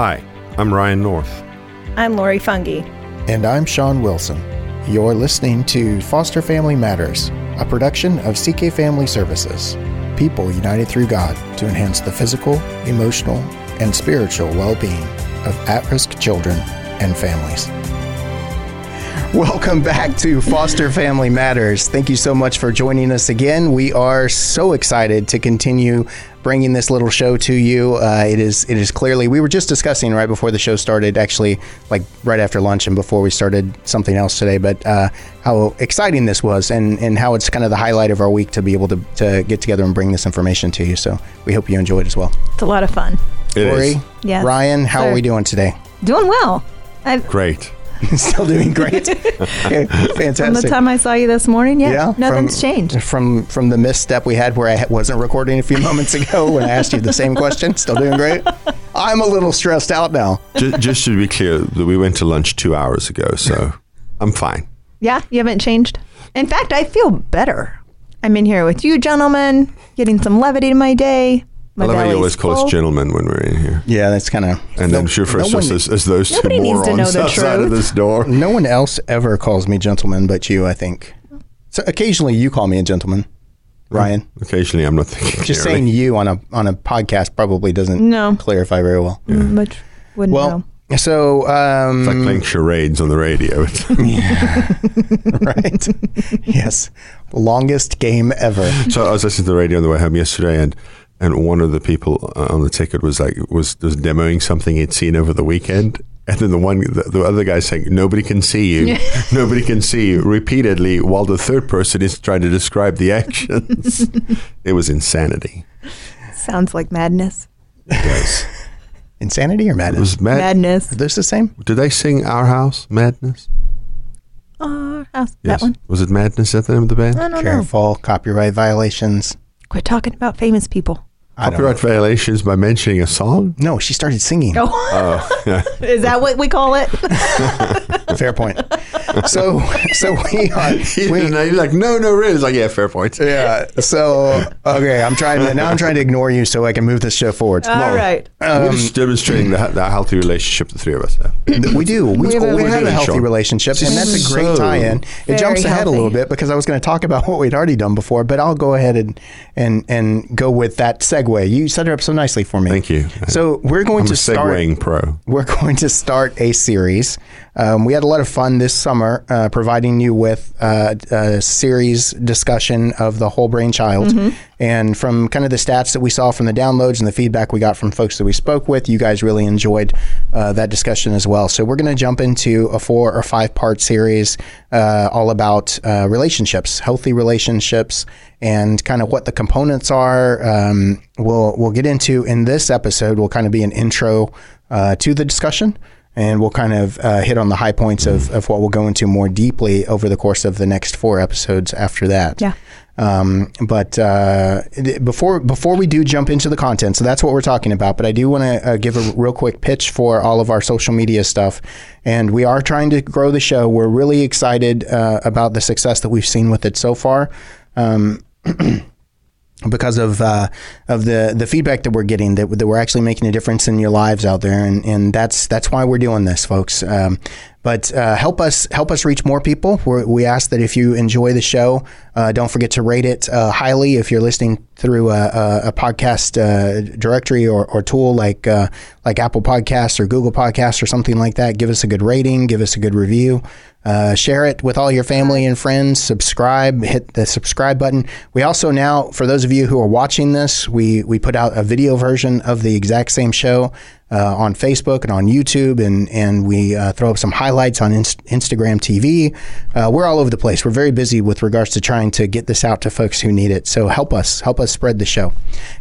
Hi, I'm Ryan North. I'm Lori Fungi. And I'm Sean Wilson. You're listening to Foster Family Matters, a production of CK Family Services, people united through God to enhance the physical, emotional, and spiritual well being of at risk children and families. Welcome back to Foster Family Matters. Thank you so much for joining us again. We are so excited to continue bringing this little show to you. Uh, it is it is clearly we were just discussing right before the show started, actually like right after lunch and before we started something else today. But uh, how exciting this was, and and how it's kind of the highlight of our week to be able to to get together and bring this information to you. So we hope you enjoyed as well. It's a lot of fun. It Lori, is Yes, Ryan, how sir. are we doing today? Doing well. I've, great. Still doing great. Okay, Fantastic. from the time I saw you this morning, yeah, Yeah, nothing's from- changed. From from the misstep we had where I wasn't recording a few moments ago when I asked you the same question. Still doing great. I'm a little stressed out now. just, just to be clear, that we went to lunch two hours ago, so I'm fine. Yeah, you haven't changed. In fact, I feel better. I'm in here with you, gentlemen, getting some levity to my day. My I love how you always call full. us gentlemen when we're in here. Yeah, that's kind of. And then she refers to us as, as those two Nobody needs to know morons the outside of this door. No one else ever calls me gentleman but you. I think. So occasionally you call me a gentleman, Ryan. Occasionally, I'm not thinking. Just clearly. saying you on a on a podcast probably doesn't No. clarify very well. Mm, But wouldn't Well, know. so um, It's like playing charades on the radio. Yeah. right, yes, longest game ever. so I was listening to the radio on the way home yesterday, and and one of the people uh, on the ticket was like was was demoing something he'd seen over the weekend. And then the one, the, the other guy saying, "Nobody can see you, nobody can see you," repeatedly, while the third person is trying to describe the actions. it was insanity. Sounds like madness. It was. Insanity or It madness? was mad. Madness. Are those the same? Did they sing "Our House"? Madness. Our house. Yes. that one? Was it Madness? Is that the name of the band? I don't know. Careful, copyright violations. Quit talking about famous people. I don't Copyright violations by mentioning a song. No, she started singing. Oh, Oh, yeah. is that what we call it? Fair point. So, so we are. He's We, like, no, no, really. It's like, yeah, fair point. yeah. So, okay, I'm trying to now. I'm trying to ignore you so I can move this show forward. All right. We're um, just demonstrating that, the healthy relationship the three of us have. We do. We, have a- we have a healthy doing, relationship, and that's a great So- tie-in. It jumps ahead a little bit because I was going to talk about what we'd already done before, but I'll go ahead and and and go with that segue. You set it up so nicely for me. Thank you. So we're going I'm to start. pro. we're going to start a series. Um, we had a lot of fun this summer uh, providing you with uh, a series discussion of the whole brain child. And from kind of the stats that we saw from the downloads and the feedback we got from folks that we spoke with, you guys really enjoyed uh, that discussion as well. So we're going to jump into a four or five part series uh, all about uh, relationships, healthy relationships, and kind of what the components are. Um, we'll we'll get into in this episode. Will kind of be an intro uh, to the discussion, and we'll kind of uh, hit on the high points of, of what we'll go into more deeply over the course of the next four episodes after that. Yeah. Um, but uh, before before we do jump into the content, so that's what we're talking about. But I do want to uh, give a real quick pitch for all of our social media stuff, and we are trying to grow the show. We're really excited uh, about the success that we've seen with it so far. Um, because of uh, of the the feedback that we're getting that, that we're actually making a difference in your lives out there. And, and that's that's why we're doing this folks. Um, but uh, help us help us reach more people. We're, we ask that if you enjoy the show uh, don't forget to rate it uh, highly if you're listening through a, a, a podcast uh, directory or, or tool like uh, like Apple Podcasts or Google Podcasts or something like that. Give us a good rating give us a good review uh, share it with all your family and friends. Subscribe. Hit the subscribe button. We also now, for those of you who are watching this, we we put out a video version of the exact same show uh, on Facebook and on YouTube, and and we uh, throw up some highlights on Inst- Instagram TV. Uh, we're all over the place. We're very busy with regards to trying to get this out to folks who need it. So help us, help us spread the show.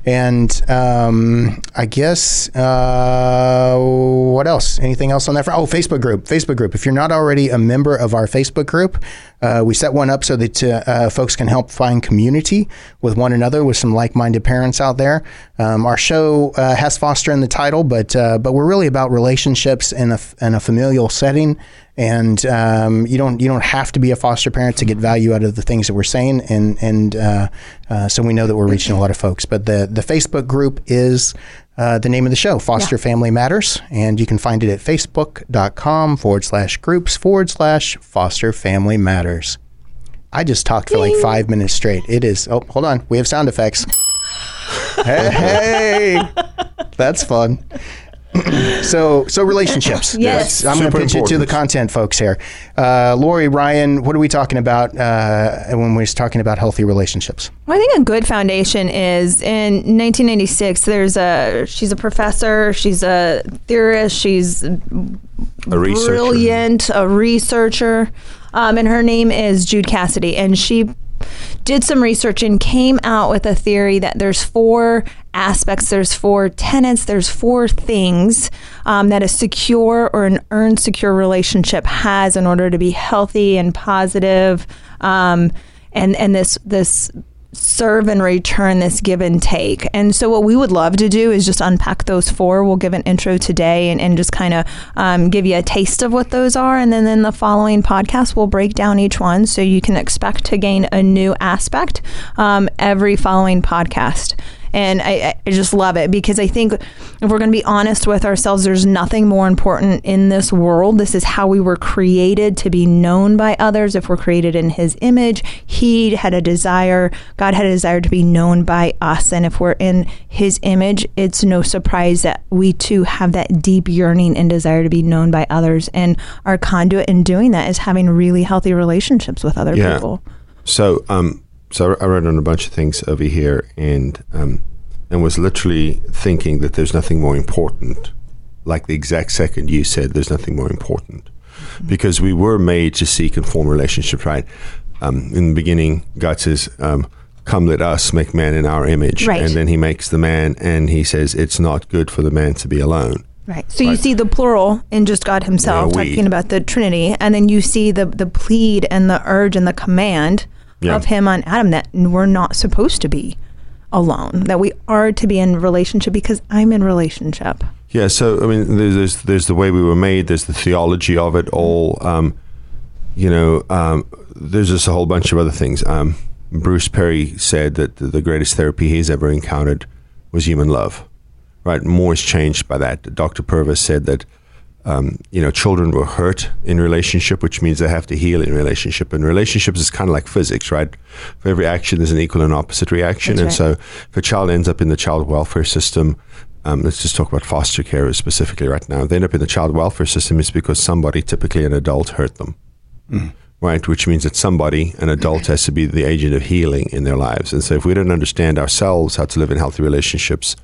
And um, I guess uh, what else? Anything else on that? front? Oh, Facebook group. Facebook group. If you're not already a member of our Facebook group, uh, we set one up so that uh, uh, folks can help find community with one another, with some like-minded parents out there. Um, our show uh, has foster in the title, but uh, but we're really about relationships in a in a familial setting. And um, you don't you don't have to be a foster parent to get value out of the things that we're saying, and and uh, so we know that we're reaching a lot of folks. But the the Facebook group is uh, the name of the show, Foster Yeah. Family Matters. And you can find it at facebook.com forward slash groups forward slash Foster Family Matters. I just talked for like five minutes straight. It is, oh, hold on. We have sound effects. hey, hey. That's fun. so, so relationships. Yes. That's- I'm going to Super pitch it to the content folks here. Uh, Lori, Ryan, what are we talking about uh, when we're talking about healthy relationships? Well, I think a good foundation is in 1996. There's a she's a professor, she's a theorist, she's A researcher. brilliant, a researcher, um, and her name is Jude Cassidy, and she did some research and came out with a theory that there's four aspects, there's four tenets, there's four things um, that a secure or an earned secure relationship has in order to be healthy and positive, um, and and this this serve and return this give and take. And so, what we would love to do is just unpack those four. We'll give an intro today and, and just kind of um, give you a taste of what those are. And then in the following podcast, we'll break down each one so you can expect to gain a new aspect um, every following podcast. And I, I just love it because I think if we're going to be honest with ourselves, there's nothing more important in this world. This is how we were created to be known by others. If we're created in His image, He had a desire, God had a desire to be known by us. And if we're in His image, it's no surprise that we too have that deep yearning and desire to be known by others. And our conduit in doing that is having really healthy relationships with other Yeah. people. So, um, so I read on a bunch of things over here, and um, and was literally thinking that there's nothing more important. Like the exact second you said, there's nothing more important, because we were made to seek and form relationships. Right? Um, in the beginning, God says, um, "Come, let us make man in our image," Right. and then He makes the man, and He says, "It's not good for the man to be alone." Right. So you see the plural in just God Himself, Yeah, we. talking about the Trinity, and then you see the the plead and the urge and the command Yeah. of Him on Adam that we're not supposed to be alone, that we are to be in relationship because I'm in relationship. Yeah, so I mean, there's there's, there's the way we were made. There's the theology of it all. Um, you know, um, there's just a whole bunch of other things. Um, Bruce Perry said that the, the greatest therapy he's ever encountered was human love. Right, more is changed by that. Dr. Purvis said that um, you know children were hurt in relationship, which means they have to heal in relationship. And relationships is kind of like physics, right? For every action, there's an equal and opposite reaction. That's and right. so, if a child ends up in the child welfare system, um, let's just talk about foster care specifically right now. If they end up in the child welfare system, it's because somebody, typically an adult, hurt them. Right, which means that somebody, an adult, has to be the agent of healing in their lives. And so, if we don't understand ourselves how to live in healthy relationships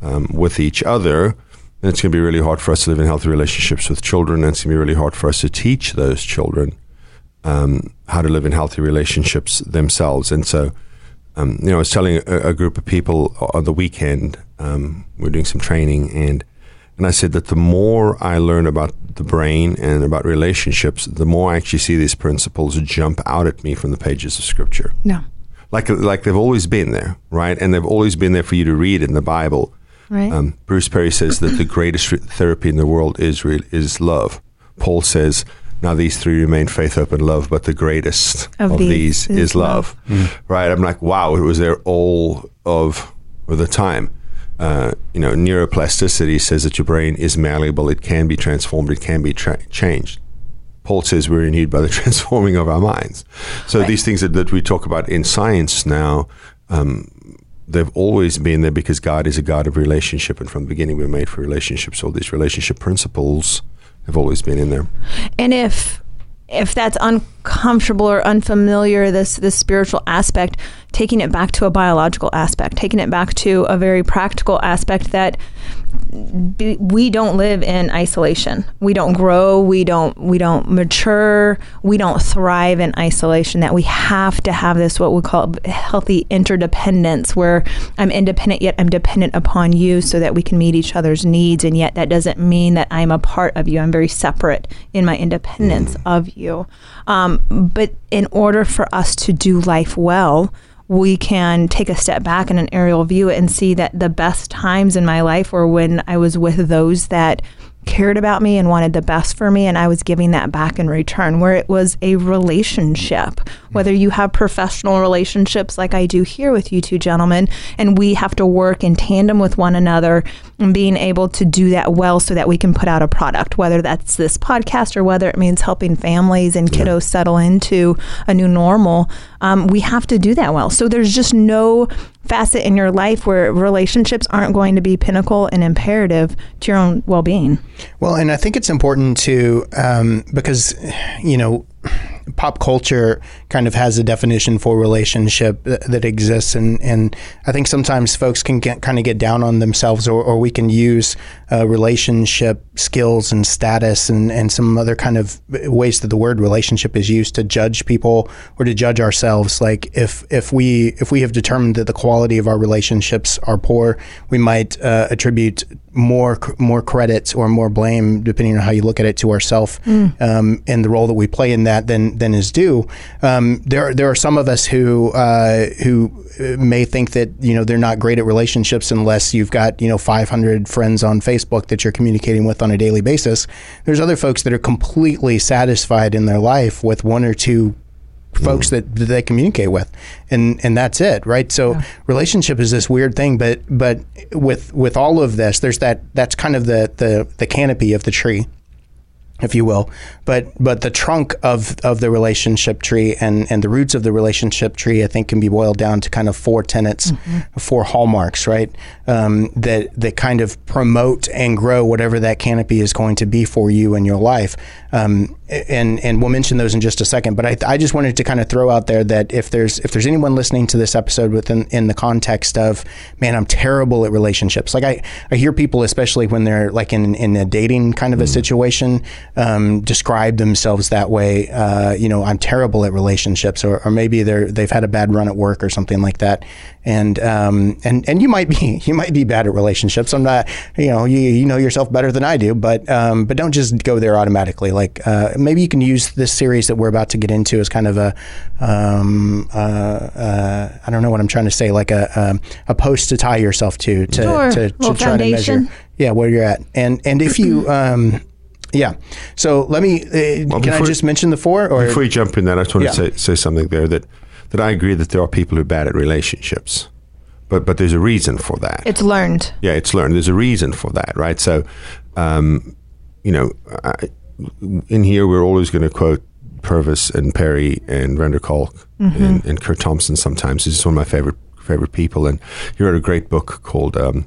um, with each other, then it's going to be really hard for us to live in healthy relationships with children. And it's going to be really hard for us to teach those children um, how to live in healthy relationships themselves. And so, um, you know, I was telling a, a group of people on the weekend, um, we're doing some training, and and I said that the more I learn about the brain and about relationships, the more I actually see these principles jump out at me from the pages of Scripture No. like like they've always been there, right? And they've always been there for you to read in the Bible. Right. Um, Bruce Perry says that the greatest therapy in the world is re- is love. Paul says, "Now these three remain: faith, hope, and love. But the greatest Of of, these these, is is, love." Right? I'm like, wow, it was there all of of the time. Uh, you know, neuroplasticity says that your brain is malleable; it can be transformed, it can be tra- changed. Paul says we're renewed by the transforming of our minds. So these things that, that we talk about in science now, um, they've always been there because God is a God of relationship, and from the beginning we were made for relationships. So these relationship principles have always been in there. And if if that's uncomfortable or unfamiliar, this this spiritual aspect, taking it back to a biological aspect, taking it back to a very practical aspect that we don't live in isolation. We don't grow. We don't. We don't mature. We don't thrive in isolation. That we have to have this what we call healthy interdependence, where I'm independent yet I'm dependent upon you, so that we can meet each other's needs. And yet that doesn't mean that I'm a part of you. I'm very separate in my independence of you. Um, but in order for us to do life well, we can take a step back in an aerial view and see that the best times in my life were when I was with those that cared about me and wanted the best for me and I was giving that back in return where it was a relationship. Whether you have professional relationships like I do here with you two gentlemen and we have to work in tandem with one another and being able to do that well so that we can put out a product whether that's this podcast or whether it means helping families and kiddos settle into a new normal um, we have to do that well. So there's just no facet in your life where relationships aren't going to be pinnacle and imperative to your own well-being. Well, and I think it's important to um, because you know pop culture kind of has a definition for relationship that, that exists, and and I think sometimes folks can get kind of get down on themselves, or, or we can use uh, relationship skills and status and and some other kind of ways that the word relationship is used to judge people or to judge ourselves. Like if if we if we have determined that the quality of our relationships are poor, we might uh, attribute more more credit or more blame, depending on how you look at it, to ourselves um, and the role that we play in that than than is due. Um, there there are some of us who uh, who may think that you know they're not great at relationships unless you've got you know 500 friends on Facebook that you're communicating with on a daily basis. There's other folks that are completely satisfied in their life with one or two folks that, that they communicate with and and that's it right so relationship is this weird thing but but with with all of this there's that that's kind of the the the canopy of the tree if you will. But but the trunk of of the relationship tree and and the roots of the relationship tree i think can be boiled down to kind of four tenets four hallmarks right? Um, that that kind of promote and grow whatever that canopy is going to be for you in your life. Um, and and we'll mention those in just a second but I, I just wanted to kind of throw out there that if there's if there's anyone listening to this episode within in the context of man I'm terrible at relationships. Like I, I hear people especially when they're like in in a dating kind of a situation um, describe themselves that way uh, you know I'm terrible at relationships or, or maybe they're they've had a bad run at work or something like that and um, and and you might be you might be bad at relationships I'm not you know you, you know yourself better than I do but um, but don't just go there automatically like uh, maybe you can use this series that we're about to get into as kind of a um, uh, uh, I don't know what I'm trying to say like a um, a post to tie yourself to to Sure. to, to Little try to measure foundation. yeah where you're at and and if you um, yeah so let me uh, can I before- just mention the four or Before you jump in that, I just want Yeah. to say, say something there that, that I agree that there are people who are bad at relationships, but but there's a reason for that. it's learned yeah, it's learned. There's a reason for that, right? So, um, you know, I, in here we're always going to quote Purvis and Perry and van der Kolk and, and Curt Thompson. Sometimes he's one of my favorite favorite people, and he wrote a great book called um,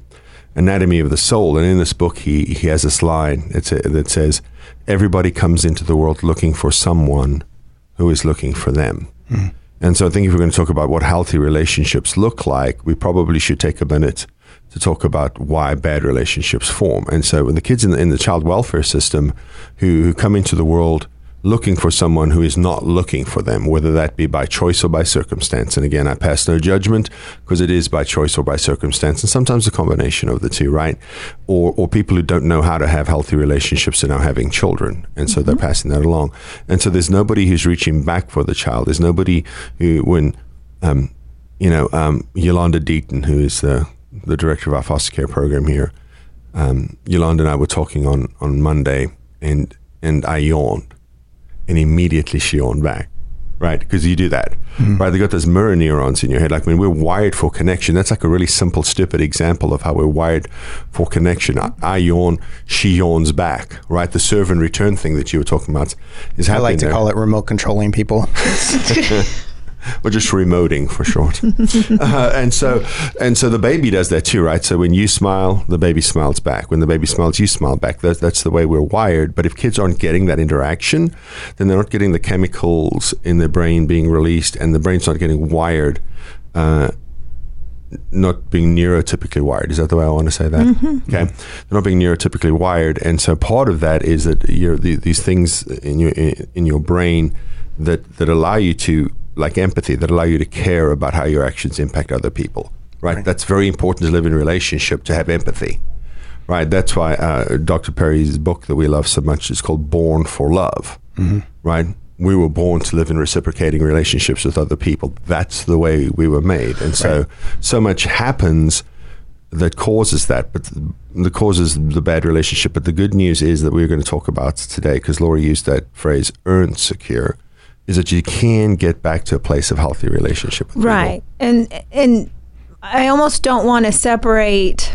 Anatomy of the Soul. And in this book, he he has this line it's a, that says, "Everybody comes into the world looking for someone who is looking for them." And so I think if we're going to talk about what healthy relationships look like, we probably should take a minute to talk about why bad relationships form. And so when the kids in the, in the child welfare system who, who come into the world looking for someone who is not looking for them, whether that be by choice or by circumstance. And again, I pass no judgment because it is by choice or by circumstance, and sometimes a combination of the two, right? Or, or people who don't know how to have healthy relationships and now having children, and so they're passing that along. And so there's nobody who's reaching back for the child. There's nobody who, when um, you know, um, Yolanda Deaton, who is the, the director of our foster care program here, um, Yolanda and I were talking on, on Monday, and and I yawned, and immediately she yawned back, right? Because you do that, hmm. right? They got those mirror neurons in your head. Like when we're wired for connection, that's like a really simple, stupid example of how we're wired for connection. I, I yawn, she yawns back, right? The serve and return thing that you were talking about is how I like to there call it remote controlling people or just remoting for short. uh, and so, and so the baby does that too, right? So when you smile, the baby smiles back. When the baby smiles, you smile back. That, that's the way we're wired. But if kids aren't getting that interaction, then they're not getting the chemicals in their brain being released, and the brain's not getting wired. Uh, not being neurotypically wired. Is that the way I want to say that? Okay, they're not being neurotypically wired, and so part of that is that you're the, these things in your in your brain that that allow you to like empathy, that allow you to care about how your actions impact other people. Right. That's very important to live in a relationship to have empathy. Right. That's why uh, Dr. Perry's book that we love so much is called Born for Love. Right. We were born to live in reciprocating relationships with other people. That's the way we were made. And so, so much happens that causes that, but the causes the bad relationship. But the good news is that we're going to talk about today, because Laura used that phrase, earned secure, is that you can get back to a place of healthy relationship. With right, and and I almost don't want to separate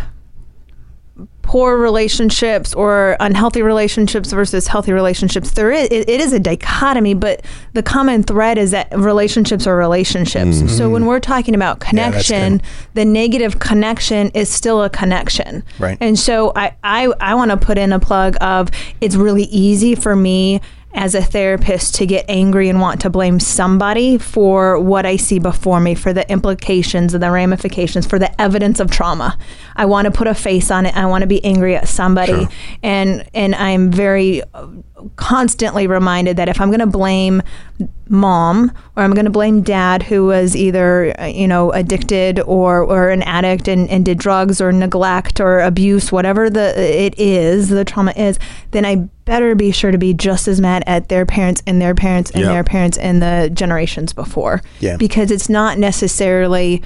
poor relationships or unhealthy relationships versus healthy relationships. There is it, it is a dichotomy, but the common thread is that relationships are relationships. Mm-hmm. So when we're talking about connection, yeah, the negative connection is still a connection. Right. And so I I, I want to put in a plug of it's really easy for me as a therapist to get angry and want to blame somebody for what I see before me, for the implications and the ramifications, for the evidence of trauma. I want to put a face on it. I want to be angry at somebody, sure. and and I'm very constantly reminded that if I'm going to blame mom or I'm going to blame dad who was either uh, you know addicted or or an addict and, and did drugs or neglect or abuse whatever the it is the trauma is then I better be sure to be just as mad at their parents and their parents and yep. their parents and the generations before yeah. because it's not necessarily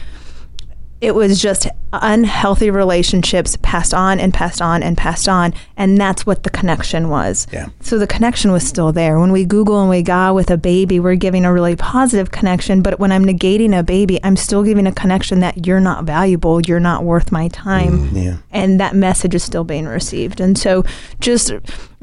it was just unhealthy relationships passed on and passed on and passed on and that's what the connection was. Yeah. So the connection was still there. When we google and we ga with a baby we're giving a really positive connection but when i'm negating a baby i'm still giving a connection that you're not valuable you're not worth my time mm, yeah. and that message is still being received. And so just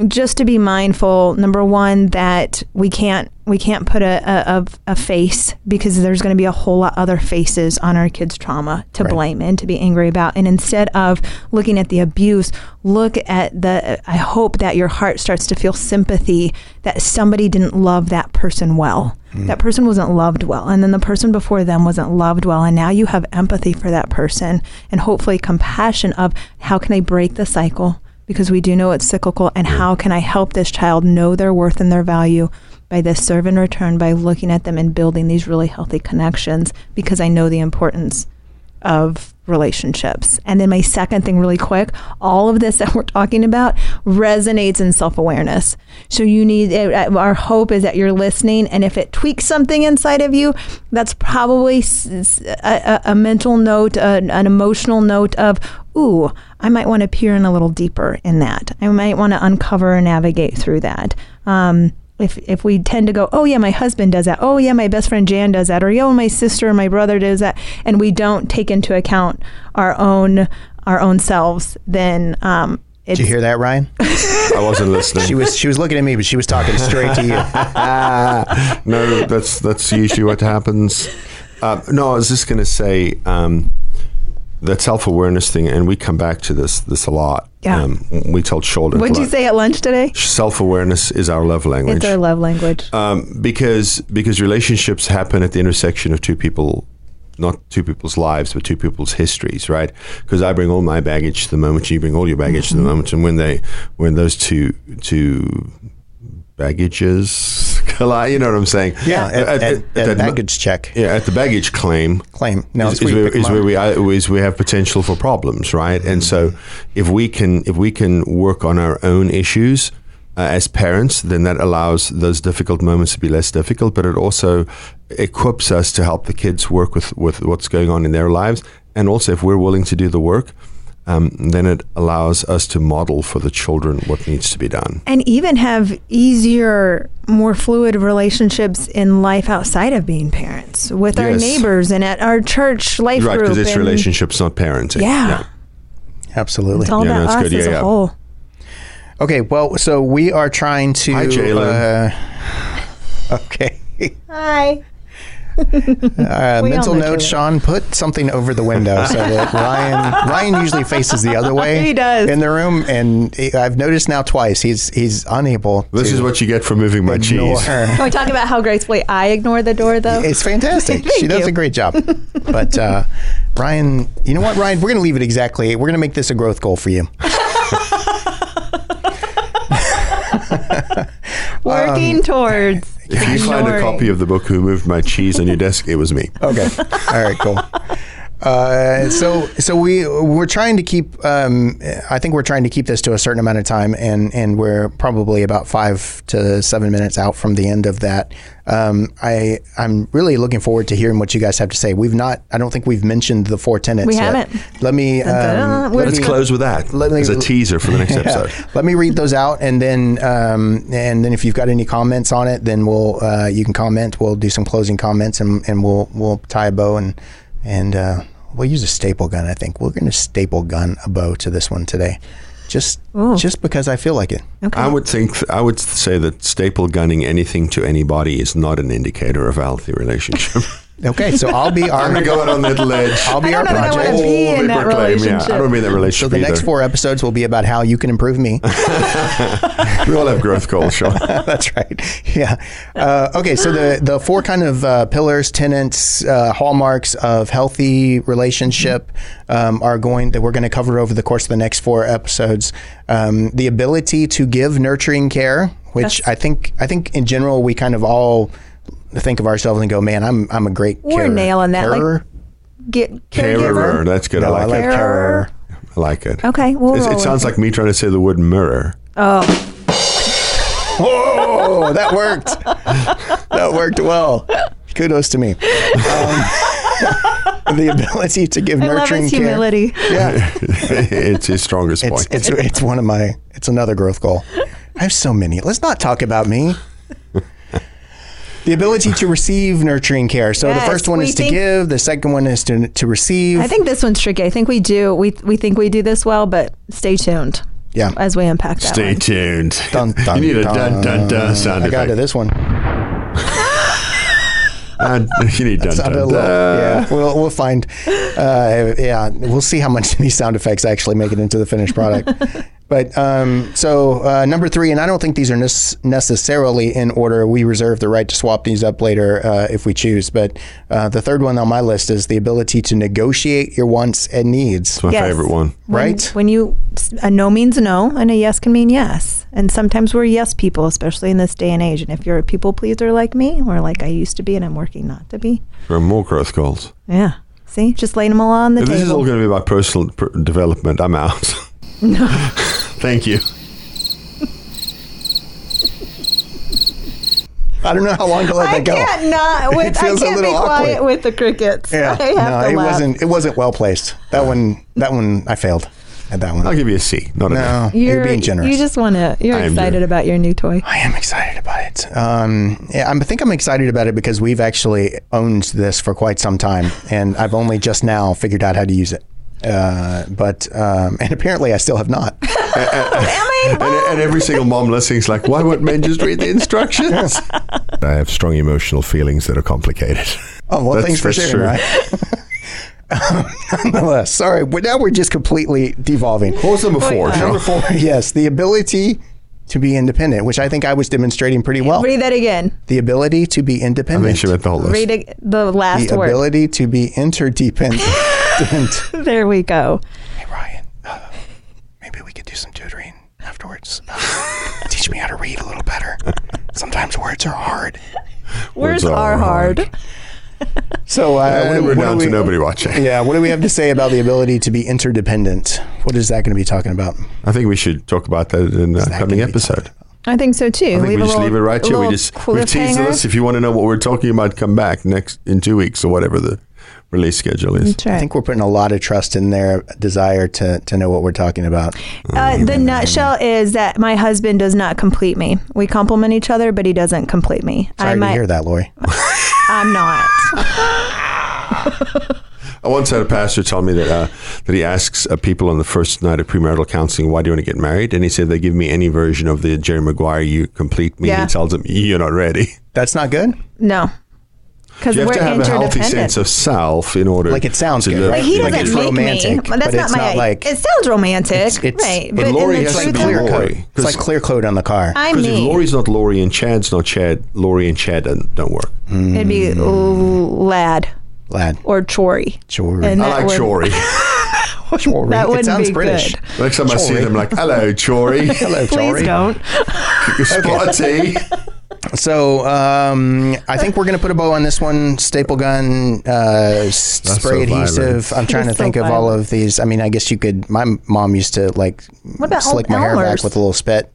just to be mindful number one that we can't we can't put a, a, a face because there's going to be a whole lot other faces on our kids trauma to right. blame and to be angry about and instead of looking at the abuse look at the i hope that your heart starts to feel sympathy that somebody didn't love that person well mm. that person wasn't loved well and then the person before them wasn't loved well and now you have empathy for that person and hopefully compassion of how can i break the cycle because we do know it's cyclical. And how can I help this child know their worth and their value by this serve and return by looking at them and building these really healthy connections because I know the importance of relationships. And then my second thing, really quick, all of this that we're talking about resonates in self awareness. So you need, uh, our hope is that you're listening, and if it tweaks something inside of you, that's probably a, a mental note, an emotional note of, ooh, I might want to peer in a little deeper in that. I might want to uncover and navigate through that. Um, if if we tend to go, oh yeah, my husband does that. Oh yeah, my best friend Jan does that. Or yo, my sister or my brother does that, and we don't take into account our own our own selves, then um, did you hear that, Ryan? I wasn't listening. She was she was looking at me, but she was talking straight to you. no, that's that's usually what happens. Uh, no, I was just going to say um, that self awareness thing, and we come back to this this a lot. Yeah. Um, we told children. What did you say at lunch today? Self awareness is our love language. It's our love language. Um, because because relationships happen at the intersection of two people, not two people's lives, but two people's histories, right? Because I bring all my baggage to the moment, you bring all your baggage mm-hmm. to the mm-hmm. moment, and when they when those two two baggages collide. You know what I'm saying? Yeah, at, at, at, at baggage check. Yeah, at the baggage claim. Claim. No, is, is, where, is where, we is we have potential for problems, right? And so if we can if we can work on our own issues. Uh, as parents, then that allows those difficult moments to be less difficult, but it also equips us to help the kids work with, with what's going on in their lives. And also, if we're willing to do the work, um, then it allows us to model for the children what needs to be done. And even have easier, more fluid relationships in life outside of being parents with yes. our neighbors and at our church life right, group. Right, because it's relationships, not parenting. Yeah. yeah. Absolutely. It's all yeah, about no, us good. as yeah, a whole. Okay, well, so we are trying to. Hi, Jalen. Uh, okay. Hi uh, mental note, Sean, put something over the window so that Ryan Ryan usually faces the other way. He does in the room, and he, I've noticed now twice he's he's unable. This is what you get for moving my ignore. cheese. Can we talk about how gracefully I ignore the door, though? It's fantastic. she does you. a great job. But uh, Ryan, you know what, Ryan, we're going to leave it exactly. We're going to make this a growth goal for you. Working um, towards. If you find a copy of the book "Who Moved My Cheese" on your desk, it was me. Okay. All right. Cool. Uh, so so we we're trying to keep. Um, I think we're trying to keep this to a certain amount of time, and and we're probably about five to seven minutes out from the end of that. Um, I I'm really looking forward to hearing what you guys have to say. We've not. I don't think we've mentioned the four tenets. We yet. haven't. Let me. dun. Um, We're let Let's me- close with that Let me- as a teaser for the next episode. yeah. Let me read those out, and then um, and then if you've got any comments on it, then we'll uh, you can comment. We'll do some closing comments, and, and we'll we'll tie a bow and and uh, we'll use a staple gun. I think we're going to staple gun a bow to this one today, just Ooh. just because I feel like it. Okay. I would think I would say that staple gunning anything to anybody is not an indicator of a healthy relationship. Okay, so I'll be our I'm gonna go out on that ledge. I'll be I our don't know that I project. wanna be in that proclaim, Yeah, relationship. I don't mean that relationship. So relationship the next either. four episodes will be about how you can improve me. we all have growth goals, Sean. That's right. Yeah. Uh, okay. So the the four kind of uh, pillars, tenants, uh, hallmarks of healthy relationship um, are going that we're going to cover over the course of the next four episodes. Um, the ability to give nurturing care, which Yes. I think I think in general we kind of all think of ourselves and go, man, I'm I'm a great We're carer." nailing that, like- Get Caregiver. caregiver. That's good. I No, like, I like it. carer. I like it. Okay, we'll roll it sounds with like me trying to say the word mirror. Oh, Oh, that worked. that worked well. Kudos to me. Um, the ability to give I love nurturing his care. humility. Yeah. it's his strongest It's point. it's it's one of my it's another growth goal. I have so many. Let's not talk about me. The ability to receive nurturing care. So the first one is to give. The second one is to to receive. I think this one's tricky. I think we do. We we think we do this well, but stay tuned yeah. as we unpack that. Stay one. tuned. Dun, dun, you need a dun dun dun sound effect. I got to this one. Uh, you need dun Sounded dun little- dun. yeah, we'll we'll find. Uh, yeah, we'll see how much of these sound effects actually make it into the finished product. But um, so uh, number three, and I don't think these are nec- necessarily in order. We reserve the right to swap these up later uh, if we choose. But uh, the third one on my list is the ability to negotiate your wants and needs. It's my Yes. favorite one. When- Right. When you a no means no, and a yes can mean yes. And sometimes we're yes people, especially in this day and age. And if you're a people pleaser like me, or like I used to be, and I'm working not to be, For more growth goals. yeah. See, just laying them all on the If table. this is all going to be about personal pr- development, I'm out. Thank you. I don't know how long to let I that go. I can't not. It With, I feels a can't be little quiet awkward. with the crickets. Yeah, I have no, to it laugh. wasn't. It wasn't well placed. That one. That one. I failed at that one. I'll give you a C. Not no, B. you're, being generous. You just want to. You're I excited doing- about your new toy. I am excited about it. Um, yeah, I'm, I think I'm excited about it because we've actually owned this for quite some time, and I've only just now figured out how to use it. Uh, but um, and apparently I still have not. I And, and every single mom listening is like, why won't men just read the instructions? I have strong emotional feelings that are complicated. Oh well, That's- thanks for that's sharing. true. Right. Nonetheless, sorry, but now we're just completely devolving. What was number four, Number four, yes, the ability to be independent, which I think I was demonstrating pretty well. Read that again. The ability to be I independent. think she meant the whole list. Read the last the word. The ability to be interdependent. There we go. hey Ryan, uh, maybe we could do some tutoring afterwards. Uh, teach me how to read a little better. Sometimes words are hard. Words are are hard. So uh, Yeah, we're what do down to nobody watching. Yeah, what do we have to say about the ability to be interdependent? What is that going to be talking about? I think we should talk about that in the that coming gonna be episode. I think so too. I think we just little- leave it right here. We just we've teased cliffhanger. this. If you want to know what we're talking about, come back next in two weeks or whatever the release schedule is. That's right. I think we're putting a lot of trust in their desire to, to know what we're talking about. Uh, the nutshell is that my husband does not complete me. We complement each other, but he doesn't complete me. Sorry I'm, to hear that, Lori. I'm not. I once had a pastor tell me that uh, that he asks uh, people on the first night of premarital counseling, "Why do you want to get married?" And he said they give me any version of the Jerry Maguire, "You complete me." Yeah. He tells them, "You're not ready." That's not good. No. Because You have to have a healthy sense of self in order. Like it sounds good, live- right? But he doesn't it's make romantic, me. That's but not it's my. not like- it sounds romantic, It's- it's- right? But in Lori the has to be clear Lori. code. It's like clear code on the car. I'm Because if. Lori's not Lori and Chad's not Chad, Lori and Chad don't, don't work. It'd be Mm. lad Lad. or chory. Chory. And I like would- Chory. Chory. That wouldn't sounds be British. good. Next time I see Chory. them, like, hello, Chory. Hello, Please don't. Spot a tea. So um, I think we're going to put a bow on this one. Staple gun, uh, s- so spray adhesive. violent. I'm trying to That's so think of all of these. I mean, I guess you could. My mom used to like slick old my hair back with a little spit.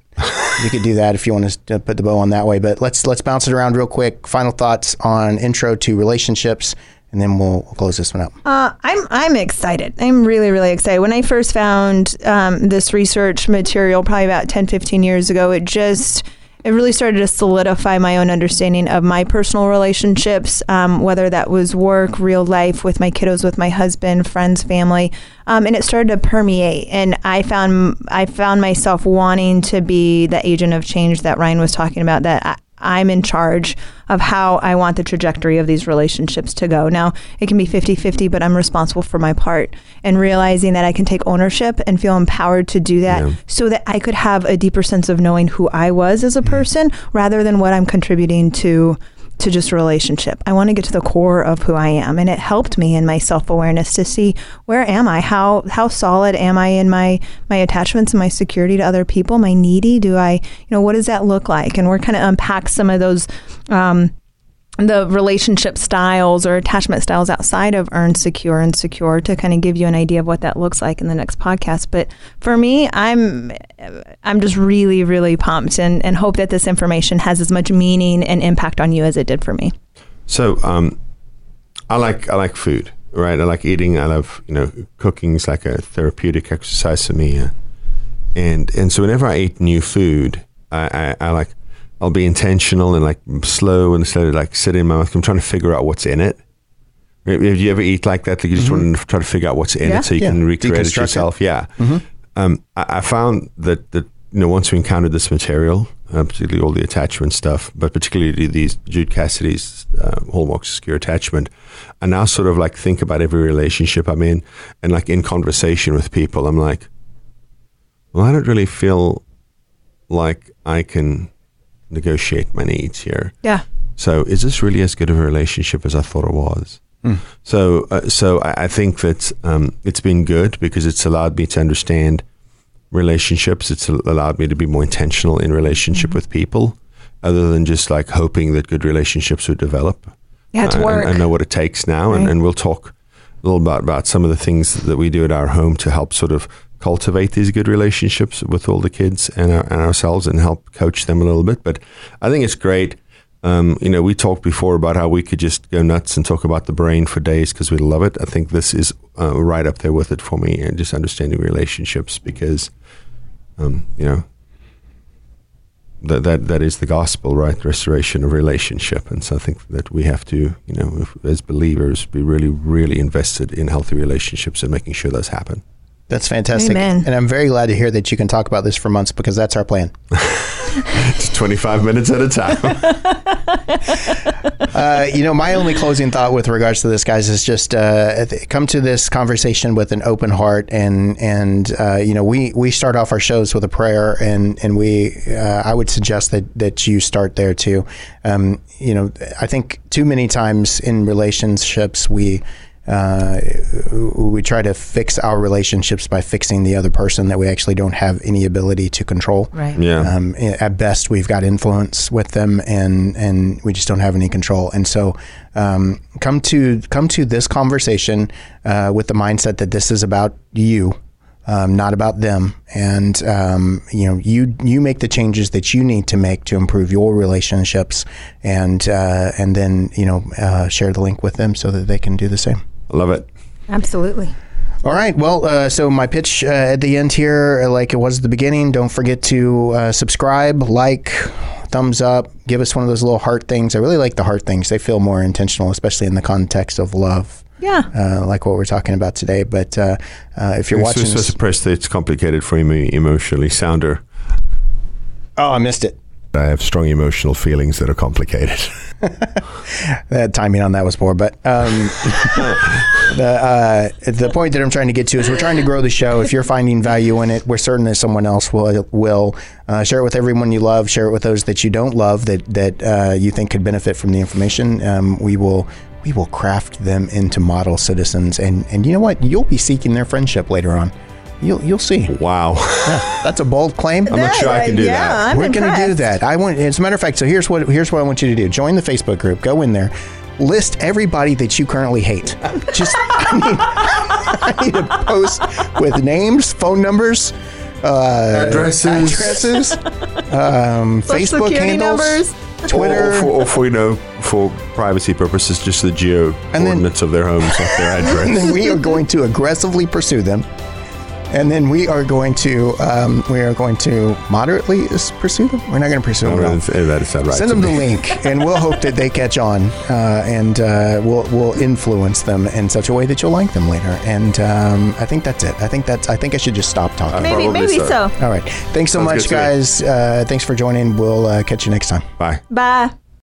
you could do that if you want to uh, put the bow on that way. But let's let's bounce it around real quick. Final thoughts on intro to relationships, and then we'll, we'll close this one up. Uh, I'm I'm excited. I'm really really excited. When I first found um, this research material, probably about 10, 15 years ago, it just it really started to solidify my own understanding of my personal relationships, um, whether that was work, real life, with my kiddos, with my husband, friends, family, um, and it started to permeate. And I found I found myself wanting to be the agent of change that Ryan was talking about. That I'm in charge of how I want the trajectory of these relationships to go. Now, it can be 50 50, but I'm responsible for my part. And realizing that I can take ownership and feel empowered to do that Yeah. so that I could have a deeper sense of knowing who I was as a person rather than what I'm contributing to. To just relationship. I want to get to the core of who I am. And it helped me in my self awareness to see where am I? How how solid am I in my my attachments and my security to other people? My needy? Do I, you know, what does that look like? And we're kind of unpack some of those um, the relationship styles or attachment styles outside of earn secure and secure to kind of give you an idea of what that looks like in the next podcast but for me i'm i'm just really really pumped and, and hope that this information has as much meaning and impact on you as it did for me So um, I like I like food, right? I like eating. I love you know cooking is like a therapeutic exercise for me, and and so whenever I eat new food, I, I, I like I'll be intentional and like slow and slowly like sit in my mouth. I'm trying to figure out what's in it. Have you ever eat like that? Like you just want to try to figure out what's in Yeah. it so you Yeah. can recreate it it. yourself. Yeah. Um, I, I found that that you know once we encountered this material, uh, particularly all the attachment stuff, but particularly these Jude Cassidy's uh, hallmarks of secure attachment, I now sort of like think about every relationship I'm in, and like in conversation with people, I'm like, well, I don't really feel like I can negotiate my needs here. yeah So is this really as good of a relationship as I thought it was? So, uh, so I, I think that um, it's been good because it's allowed me to understand relationships. It's allowed me to be more intentional in relationship with people, other than just like hoping that good relationships would develop. yeah it's Uh, work and I know what it takes now, and, Right. and we'll talk a little about about some of the things that we do at our home to help sort of cultivate these good relationships with all the kids and, our, and ourselves, and help coach them a little bit. But I think it's great. Um, you know, we talked before about how we could just go nuts and talk about the brain for days because we love it. I think this is uh, right up there with it for me, and just understanding relationships because, um, you know, that, that that is the gospel, right? Restoration of relationship, and so I think that we have to, you know, if, as believers, be really, really invested in healthy relationships and making sure those happen. That's fantastic. Amen. And I'm very glad to hear that you can talk about this for months because that's our plan. Just twenty-five minutes at a time. Uh, you know, my only closing thought with regards to this, guys, is just uh, come to this conversation with an open heart, and and uh, you know, we we start off our shows with a prayer, and and we uh, I would suggest that that you start there too. Um, you know, I think too many times in relationships we. Uh, we try to fix our relationships by fixing the other person that we actually don't have any ability to control. right Yeah. Um, at best, we've got influence with them, and and we just don't have any control. And so, um, come to come to this conversation uh, with the mindset that this is about you, um, not about them. And um, you know, you you make the changes that you need to make to improve your relationships, and uh, and then you know uh, share the link with them so that they can do the same. I love it. absolutely All right. Well, uh, so my pitch uh, at the end here, uh, like it was at the beginning, don't forget to uh, subscribe, like, thumbs up, give us one of those little heart things. I really like the heart things. They feel more intentional, especially in the context of love, yeah uh, like what we're talking about today. But uh, uh, if you're I'm watching so, so this, suppressed that it's complicated for me emotionally. Sounder. oh, I missed it. I have strong emotional feelings that are complicated. That timing on that was poor, but um, the uh, the point that I'm trying to get to is we're trying to grow the show. If you're finding value in it, we're certain that someone else will will uh, share it with everyone you love. Share it with those that you don't love that that uh, you think could benefit from the information. Um, we will we will craft them into model citizens, and and you know what? You'll be seeking their friendship later on. You'll you'll see. Wow. That's a bold claim. I'm not sure I can do yeah, that. I'm We're going to do that. I want. As a matter of fact, so here's what here's what I want you to do. Join the Facebook group. Go in there. List everybody that you currently hate. Just I need, I need a post with names, phone numbers, uh, Addresses. addresses, um, Facebook handles, numbers. Twitter. Or for, or for you know, for privacy purposes, just the geo then- coordinates of their homes, not their and address. then we are going to aggressively pursue them. And then we are going to um, we are going to moderately pursue them. We're not going to pursue them. I at all. don't know if that is that right. Send them the link, and we'll hope that they catch on, uh, and uh, we'll we'll influence them in such a way that you'll like them later. And um, I think that's it. I think that's. I think I should just stop talking. Maybe, maybe so. so. All right. Thanks so Sounds much, good to me. guys. Uh, thanks for joining. We'll uh, catch you next time. Bye. Bye.